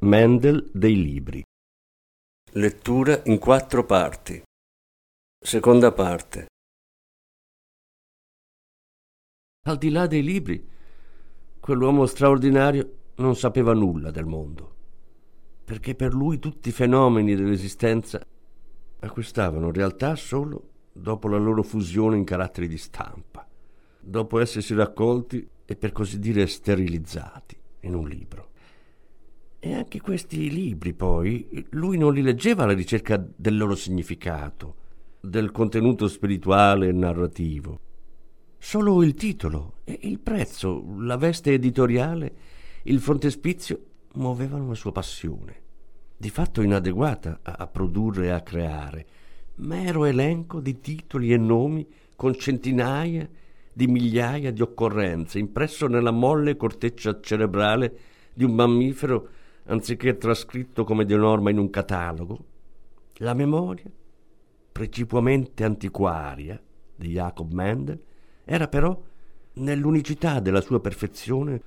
Mendel dei libri. Lettura in quattro parti. Seconda parte. Al di là dei libri, quell'uomo straordinario non sapeva nulla del mondo, perché per lui tutti i fenomeni dell'esistenza acquistavano realtà solo dopo la loro fusione in caratteri di stampa, dopo essersi raccolti e per così dire sterilizzati in un libro. E anche questi libri, poi, lui non li leggeva alla ricerca del loro significato, del contenuto spirituale e narrativo. Solo il titolo il prezzo, la veste editoriale, il frontespizio muovevano la sua passione, di fatto inadeguata a, produrre e a creare, mero elenco di titoli e nomi con centinaia di migliaia di occorrenze, impresso nella molle corteccia cerebrale di un mammifero anziché trascritto come di norma in un catalogo, la memoria, precipuamente antiquaria, di Jacob Mendel, era però, nell'unicità della sua perfezione,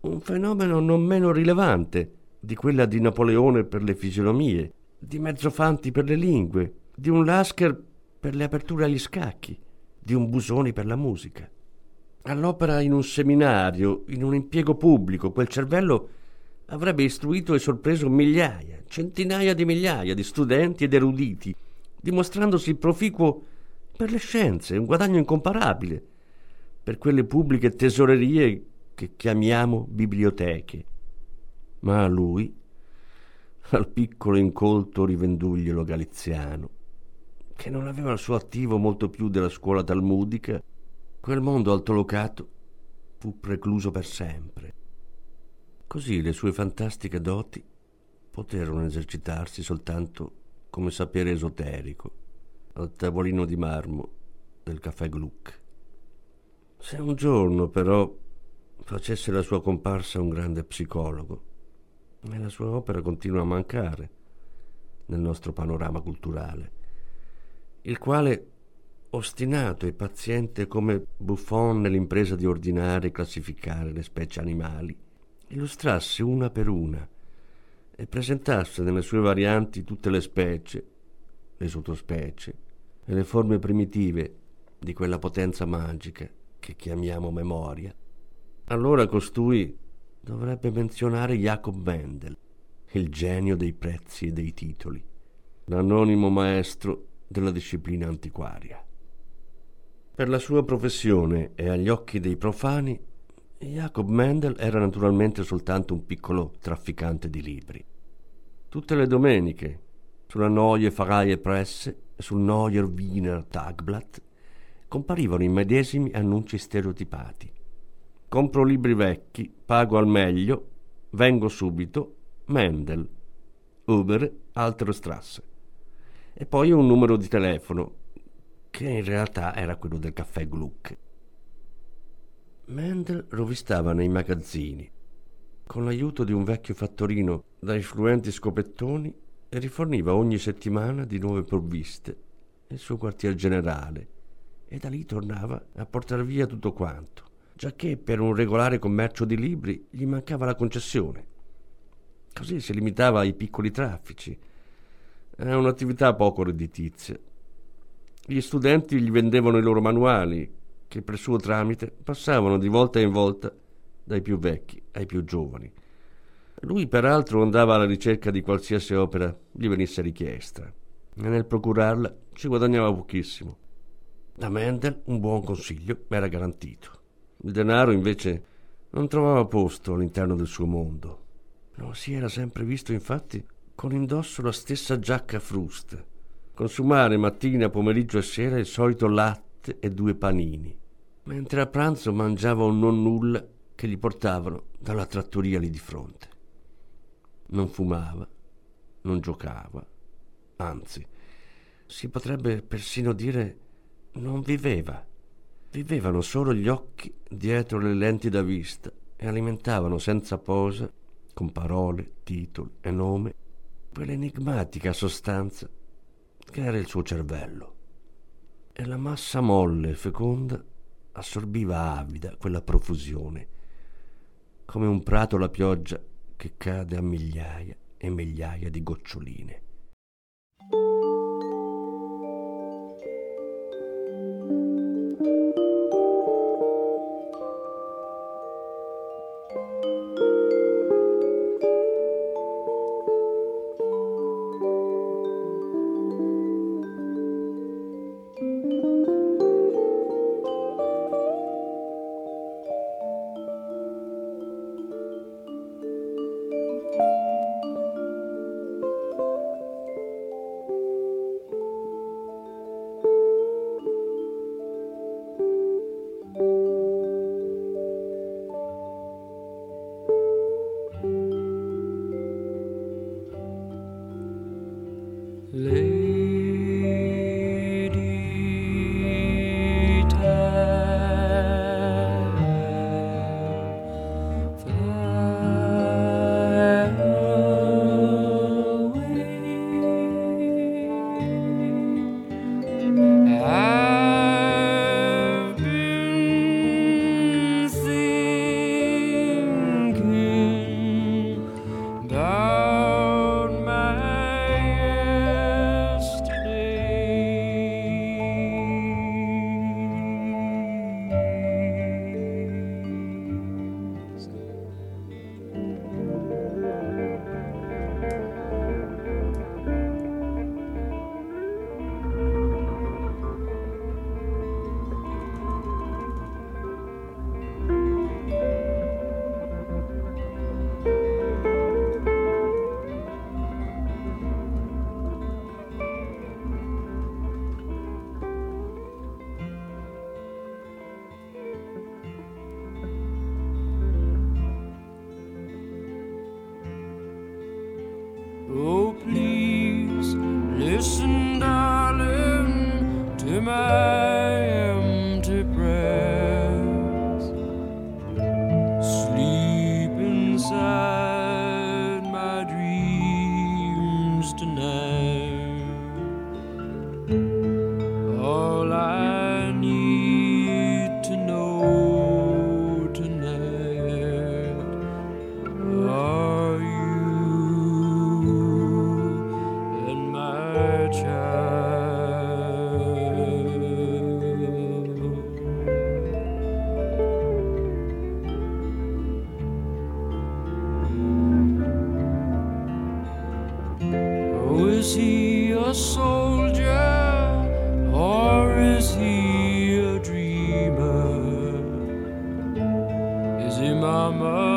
un fenomeno non meno rilevante di quella di Napoleone per le fisionomie, di Mezzofanti per le lingue, di un Lasker per le aperture agli scacchi, di un Busoni per la musica. All'opera in un seminario, in un impiego pubblico, quel cervello avrebbe istruito e sorpreso migliaia, centinaia di migliaia di studenti ed eruditi, dimostrandosi proficuo per le scienze, un guadagno incomparabile, per quelle pubbliche tesorerie che chiamiamo biblioteche. Ma a lui, al piccolo incolto rivenduglielo galiziano, che non aveva al suo attivo molto più della scuola talmudica, quel mondo altolocato fu precluso per sempre. Così le sue fantastiche doti poterono esercitarsi soltanto come sapere esoterico al tavolino di marmo del caffè Gluck. Se un giorno però facesse la sua comparsa un grande psicologo, e la sua opera continua a mancare nel nostro panorama culturale, il quale, ostinato e paziente come Buffon nell'impresa di ordinare e classificare le specie animali, illustrasse una per una e presentasse nelle sue varianti tutte le specie, le sottospecie e le forme primitive di quella potenza magica che chiamiamo memoria, allora costui dovrebbe menzionare Jacob Mendel, il genio dei prezzi e dei titoli, l'anonimo maestro della disciplina antiquaria. Per la sua professione e agli occhi dei profani Jacob Mendel era naturalmente soltanto un piccolo trafficante di libri. Tutte le domeniche, sulla Neue Freie Presse e sul Neuer Wiener Tagblatt, comparivano i medesimi annunci stereotipati. Compro libri vecchi, pago al meglio, vengo subito, Mendel, Uber, Alterstrasse. E poi un numero di telefono, che in realtà era quello del caffè Gluck. Mendel rovistava nei magazzini, con l'aiuto di un vecchio fattorino da influenti scopettoni, riforniva ogni settimana di nuove provviste nel suo quartier generale, e da lì tornava a portare via tutto quanto, giacché per un regolare commercio di libri gli mancava la concessione. Così si limitava ai piccoli traffici. È un'attività poco redditizia. Gli studenti gli vendevano i loro manuali, che per suo tramite passavano di volta in volta dai più vecchi ai più giovani. Lui peraltro andava alla ricerca di qualsiasi opera gli venisse richiesta e nel procurarla ci guadagnava pochissimo. Da Mendel un buon consiglio era garantito. Il denaro invece non trovava posto all'interno del suo mondo. Lo si era sempre visto infatti con indosso la stessa giacca frusta, consumare mattina, pomeriggio e sera il solito latte latte e due panini, mentre a pranzo mangiava un non nulla che gli portavano dalla trattoria lì di fronte. Non fumava, non giocava, anzi, si potrebbe persino dire non viveva. Vivevano solo gli occhi dietro le lenti da vista e alimentavano senza posa, con parole, titoli e nome, quell'enigmatica sostanza che era il suo cervello. E la massa molle e feconda assorbiva avida quella profusione, come un prato la pioggia che cade a migliaia e migliaia di goccioline. Oh, please listen, darling, to my. summer.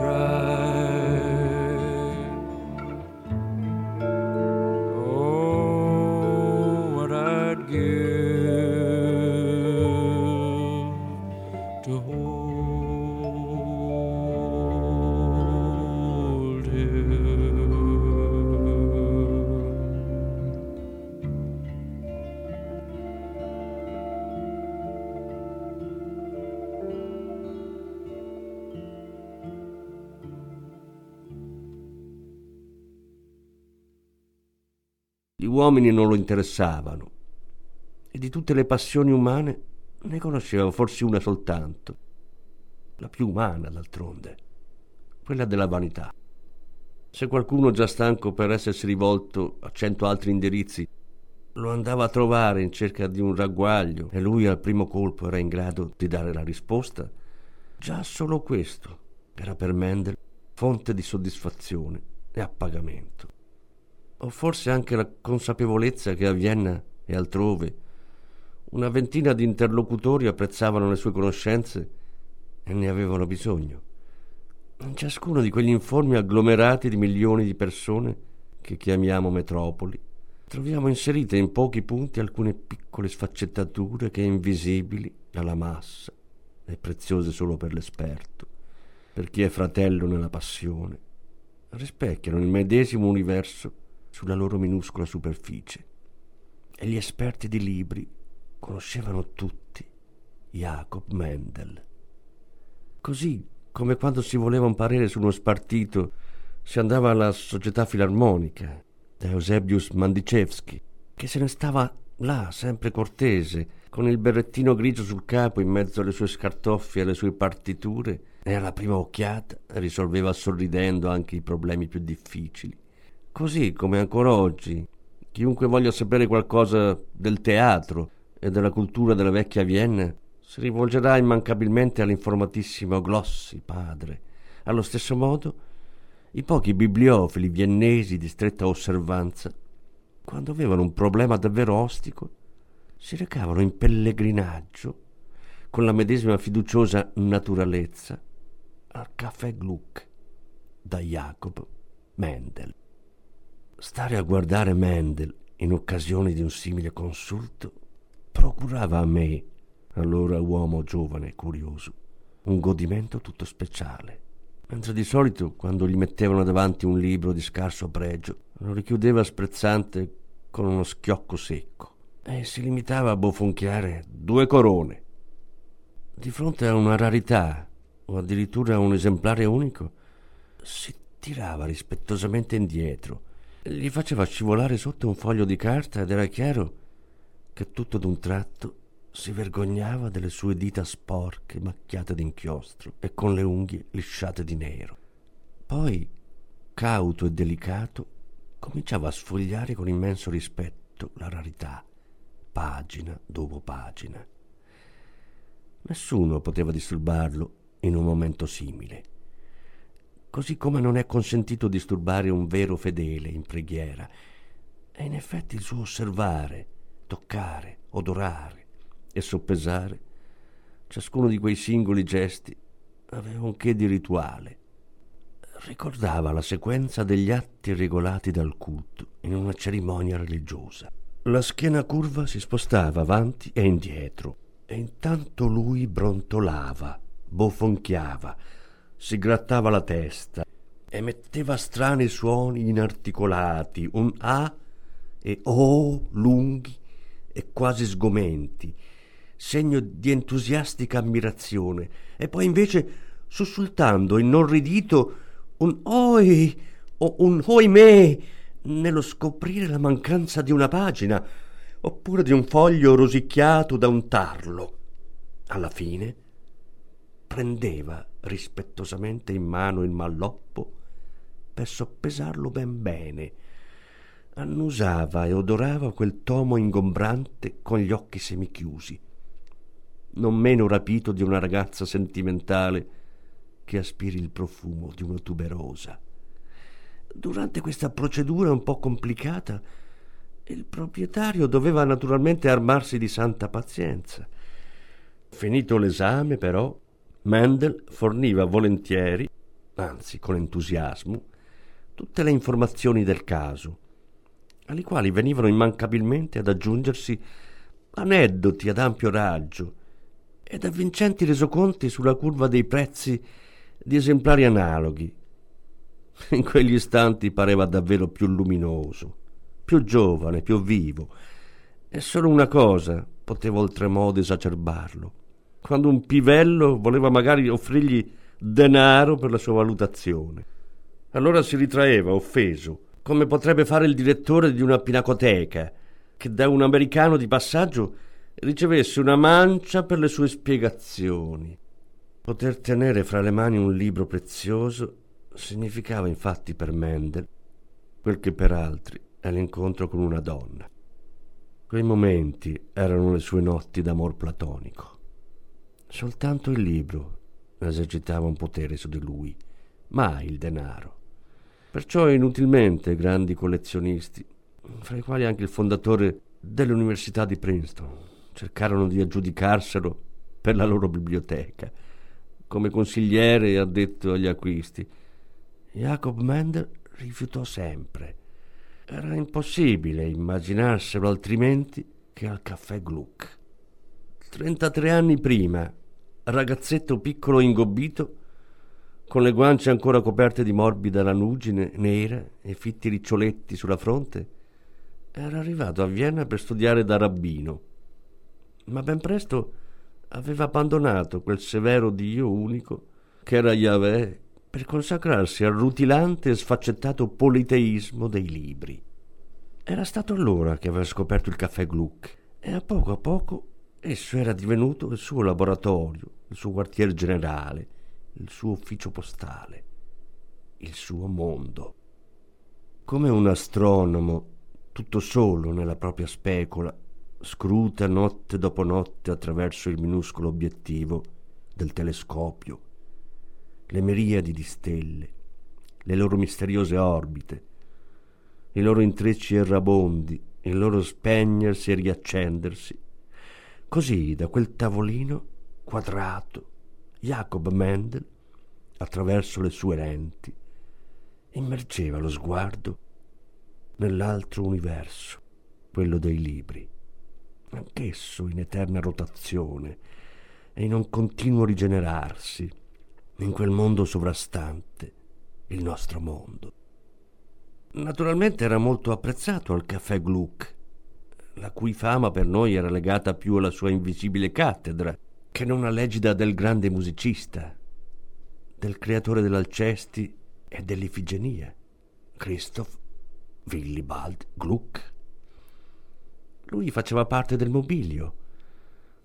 Right. Uomini non lo interessavano e di tutte le passioni umane ne conosceva forse una soltanto, la più umana d'altronde, quella della vanità. Se qualcuno già stanco per essersi rivolto a cento altri indirizzi lo andava a trovare in cerca di un ragguaglio e lui al primo colpo era in grado di dare la risposta, già solo questo era per Mendel fonte di soddisfazione e appagamento. O forse anche la consapevolezza che a Vienna e altrove una ventina di interlocutori apprezzavano le sue conoscenze e ne avevano bisogno. In ciascuno di quegli informi agglomerati di milioni di persone che chiamiamo metropoli, troviamo inserite in pochi punti alcune piccole sfaccettature che invisibili alla massa e preziose solo per l'esperto, per chi è fratello nella passione, rispecchiano il medesimo universo sulla loro minuscola superficie. E gli esperti di libri conoscevano tutti Jacob Mendel. Così come quando si voleva un parere su uno spartito si andava alla società filarmonica da Eusebius Mandicevski, che se ne stava là, sempre cortese, con il berrettino grigio sul capo in mezzo alle sue scartoffie e alle sue partiture, e alla prima occhiata risolveva sorridendo anche i problemi più difficili. Così come ancora oggi, chiunque voglia sapere qualcosa del teatro e della cultura della vecchia Vienna si rivolgerà immancabilmente all'informatissimo Glossi, padre. Allo stesso modo, i pochi bibliofili viennesi di stretta osservanza, quando avevano un problema davvero ostico, si recavano in pellegrinaggio con la medesima fiduciosa naturalezza al caffè Gluck da Jacob Mendel. Stare a guardare Mendel in occasione di un simile consulto procurava a me, allora uomo giovane e curioso, un godimento tutto speciale. Mentre di solito, quando gli mettevano davanti un libro di scarso pregio, lo richiudeva sprezzante con uno schiocco secco e si limitava a bofonchiare due corone. Di fronte a una rarità o addirittura a un esemplare unico, si tirava rispettosamente indietro, gli faceva scivolare sotto un foglio di carta ed era chiaro che tutto d'un tratto si vergognava delle sue dita sporche, macchiate d'inchiostro e con le unghie lisciate di nero. Poi, cauto e delicato, cominciava a sfogliare con immenso rispetto la rarità, pagina dopo pagina. Nessuno poteva disturbarlo in un momento simile, così come non è consentito disturbare un vero fedele in preghiera. E in effetti il suo osservare, toccare, odorare e soppesare, ciascuno di quei singoli gesti aveva un che di rituale. Ricordava la sequenza degli atti regolati dal culto in una cerimonia religiosa. La schiena curva si spostava avanti e indietro e intanto lui brontolava, bofonchiava, si grattava la testa, emetteva strani suoni inarticolati, un A e O lunghi e quasi sgomenti, segno di entusiastica ammirazione, e poi invece sussultando inorridito un oi o un oimè nello scoprire la mancanza di una pagina oppure di un foglio rosicchiato da un tarlo. Alla fine prendeva rispettosamente in mano il malloppo per soppesarlo ben bene. Annusava e odorava quel tomo ingombrante con gli occhi semichiusi, non meno rapito di una ragazza sentimentale che aspiri il profumo di una tuberosa. Durante questa procedura un po' complicata, il proprietario doveva naturalmente armarsi di santa pazienza. Finito l'esame, però, Mendel forniva volentieri, anzi con entusiasmo, tutte le informazioni del caso, alle quali venivano immancabilmente ad aggiungersi aneddoti ad ampio raggio ed avvincenti resoconti sulla curva dei prezzi di esemplari analoghi. In quegli istanti pareva davvero più luminoso, più giovane, più vivo. E solo una cosa poteva oltremodo esacerbarlo. Quando un pivello voleva magari offrirgli denaro per la sua valutazione. Allora si ritraeva, offeso, come potrebbe fare il direttore di una pinacoteca, che da un americano di passaggio ricevesse una mancia per le sue spiegazioni. Poter tenere fra le mani un libro prezioso significava infatti per Mendel quel che per altri è l'incontro con una donna. Quei momenti erano le sue notti d'amor platonico. Soltanto il libro esercitava un potere su di lui, mai il denaro. Perciò inutilmente grandi collezionisti, fra i quali anche il fondatore dell'Università di Princeton, cercarono di aggiudicarselo per la loro biblioteca, come consigliere addetto agli acquisti. Jacob Mendel rifiutò sempre. Era impossibile immaginarselo altrimenti che al caffè Gluck. 33 anni prima, ragazzetto piccolo ingobbito, con le guance ancora coperte di morbida lanugine nera e fitti riccioletti sulla fronte, era arrivato a Vienna per studiare da rabbino. Ma ben presto aveva abbandonato quel severo Dio unico che era Yahweh per consacrarsi al rutilante e sfaccettato politeismo dei libri. Era stato allora che aveva scoperto il caffè Gluck e a poco a poco esso era divenuto il suo laboratorio, il suo quartier generale, il suo ufficio postale, il suo mondo. Come un astronomo, tutto solo nella propria specola, scruta notte dopo notte attraverso il minuscolo obiettivo del telescopio, le miriadi di stelle, le loro misteriose orbite, i loro intrecci errabondi, il loro spegnersi e riaccendersi. Così da quel tavolino quadrato Jacob Mendel, attraverso le sue lenti, immergeva lo sguardo nell'altro universo, quello dei libri, anch'esso in eterna rotazione e in un continuo rigenerarsi, in quel mondo sovrastante, il nostro mondo. Naturalmente era molto apprezzato al caffè Gluck, la cui fama per noi era legata più alla sua invisibile cattedra che non allegida del grande musicista, del creatore dell'Alcesti e dell'Ifigenia, Christoph Willibald Gluck. Lui faceva parte del mobilio,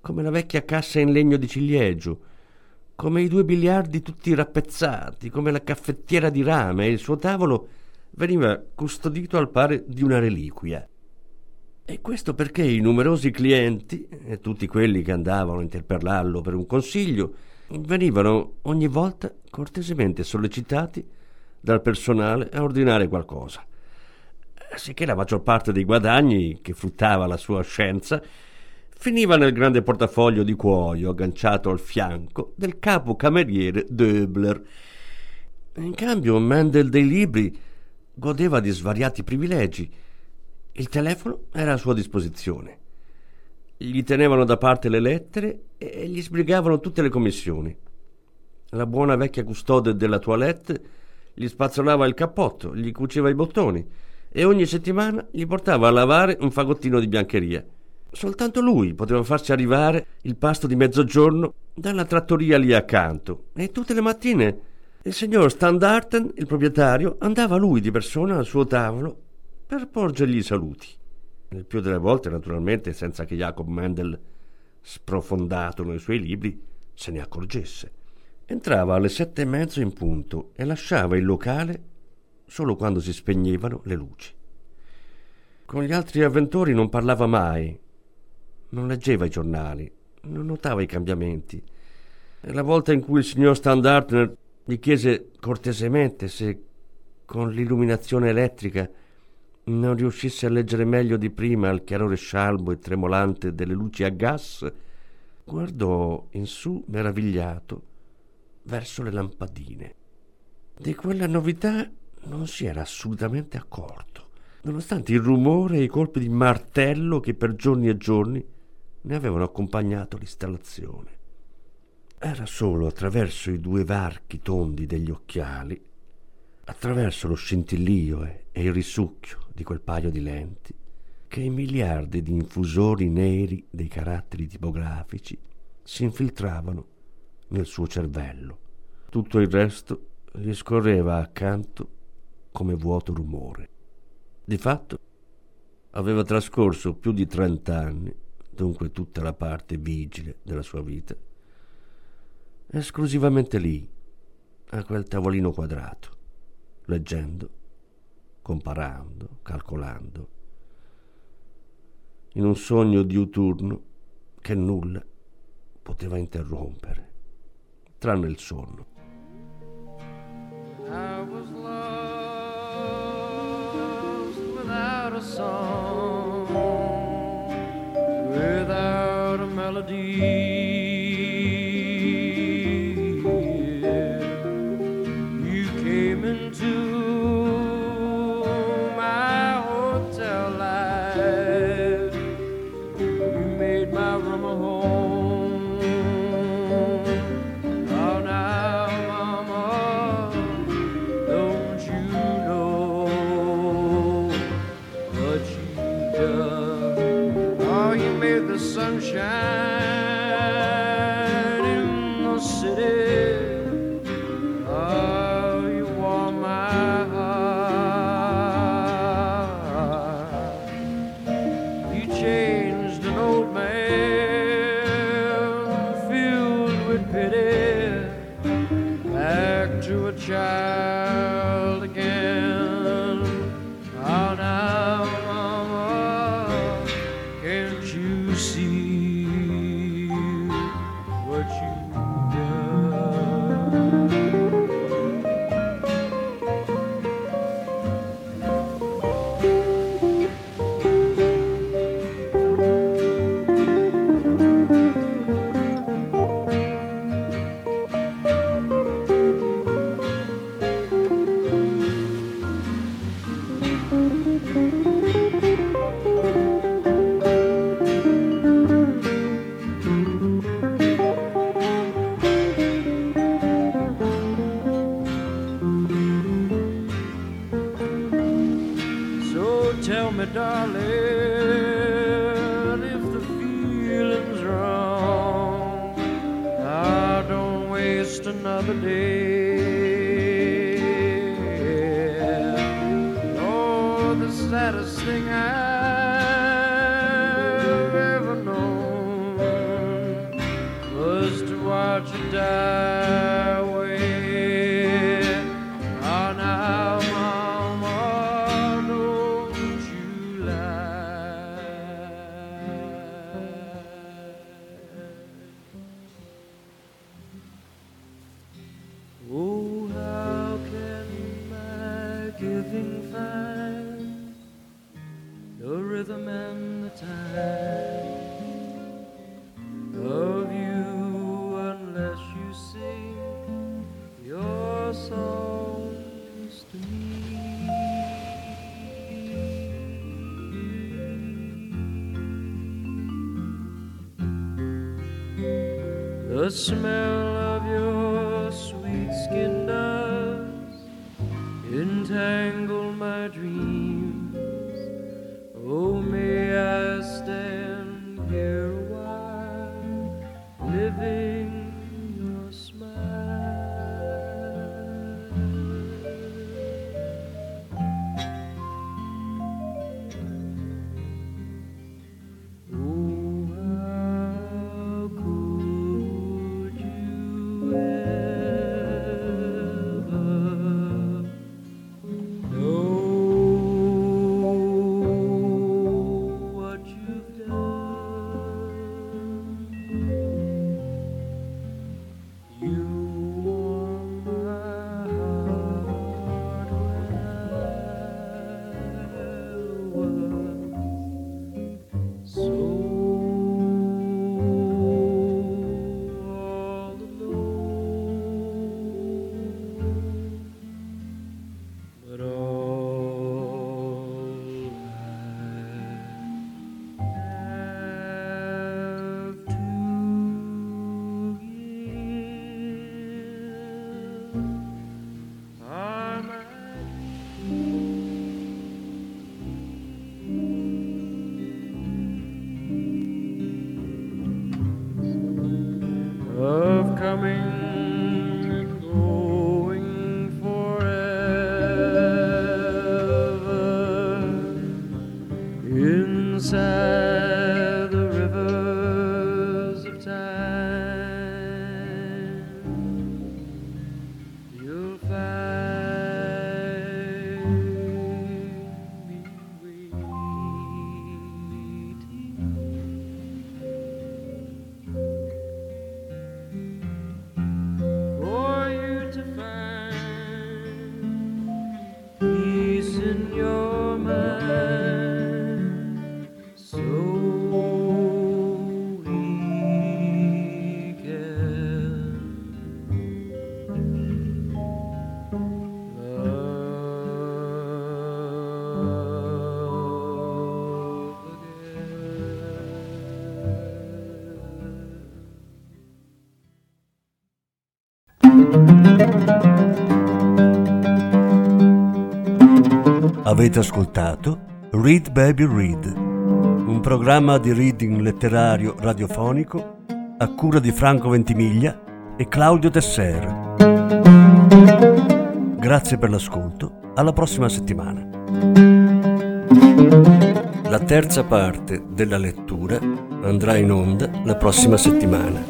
come la vecchia cassa in legno di ciliegio, come i due biliardi tutti rappezzati, come la caffettiera di rame e il suo tavolo veniva custodito al pari di una reliquia. E questo perché i numerosi clienti, e tutti quelli che andavano a interpellarlo per un consiglio, venivano ogni volta cortesemente sollecitati dal personale a ordinare qualcosa. Sicché la maggior parte dei guadagni che fruttava la sua scienza finiva nel grande portafoglio di cuoio agganciato al fianco del capo cameriere Döbler. In cambio, Mendel dei libri godeva di svariati privilegi il telefono era a sua disposizione. Gli tenevano da parte le lettere e gli sbrigavano tutte le commissioni. La buona vecchia custode della toilette gli spazzolava il cappotto, gli cuceva i bottoni e ogni settimana gli portava a lavare un fagottino di biancheria. Soltanto lui poteva farci arrivare il pasto di mezzogiorno dalla trattoria lì accanto e tutte le mattine il signor Standarten, il proprietario, andava lui di persona al suo tavolo per porgergli i saluti. Il più delle volte, naturalmente, senza che Jacob Mendel, sprofondato nei suoi libri, se ne accorgesse. Entrava alle sette e mezzo in punto e lasciava il locale solo quando si spegnevano le luci. Con gli altri avventori non parlava mai, non leggeva i giornali, non notava i cambiamenti. E la volta in cui il signor Standartner gli chiese cortesemente se con l'illuminazione elettrica non riuscisse a leggere meglio di prima il chiarore scialbo e tremolante delle luci a gas, guardò in su meravigliato verso le lampadine. Di quella novità non si era assolutamente accorto, nonostante il rumore e i colpi di martello che per giorni e giorni ne avevano accompagnato l'installazione. Era solo attraverso i due varchi tondi degli occhiali, attraverso lo scintillio e il risucchio di quel paio di lenti, che i miliardi di infusori neri dei caratteri tipografici si infiltravano nel suo cervello. Tutto il resto gli scorreva accanto come vuoto rumore. Di fatto aveva trascorso più di trent'anni, dunque tutta la parte vigile della sua vita, esclusivamente lì, a quel tavolino quadrato, leggendo, comparando, calcolando, in un sogno diuturno che nulla poteva interrompere, tranne il sonno. I was lost without a song, without a melody. Child Tell me, darling, if the feeling's wrong, I don't waste another day. The smell Avete ascoltato Read Baby Read, un programma di reading letterario radiofonico a cura di Franco Ventimiglia e Claudio Tesser. Grazie per l'ascolto, alla prossima settimana. La terza parte della lettura andrà in onda la prossima settimana.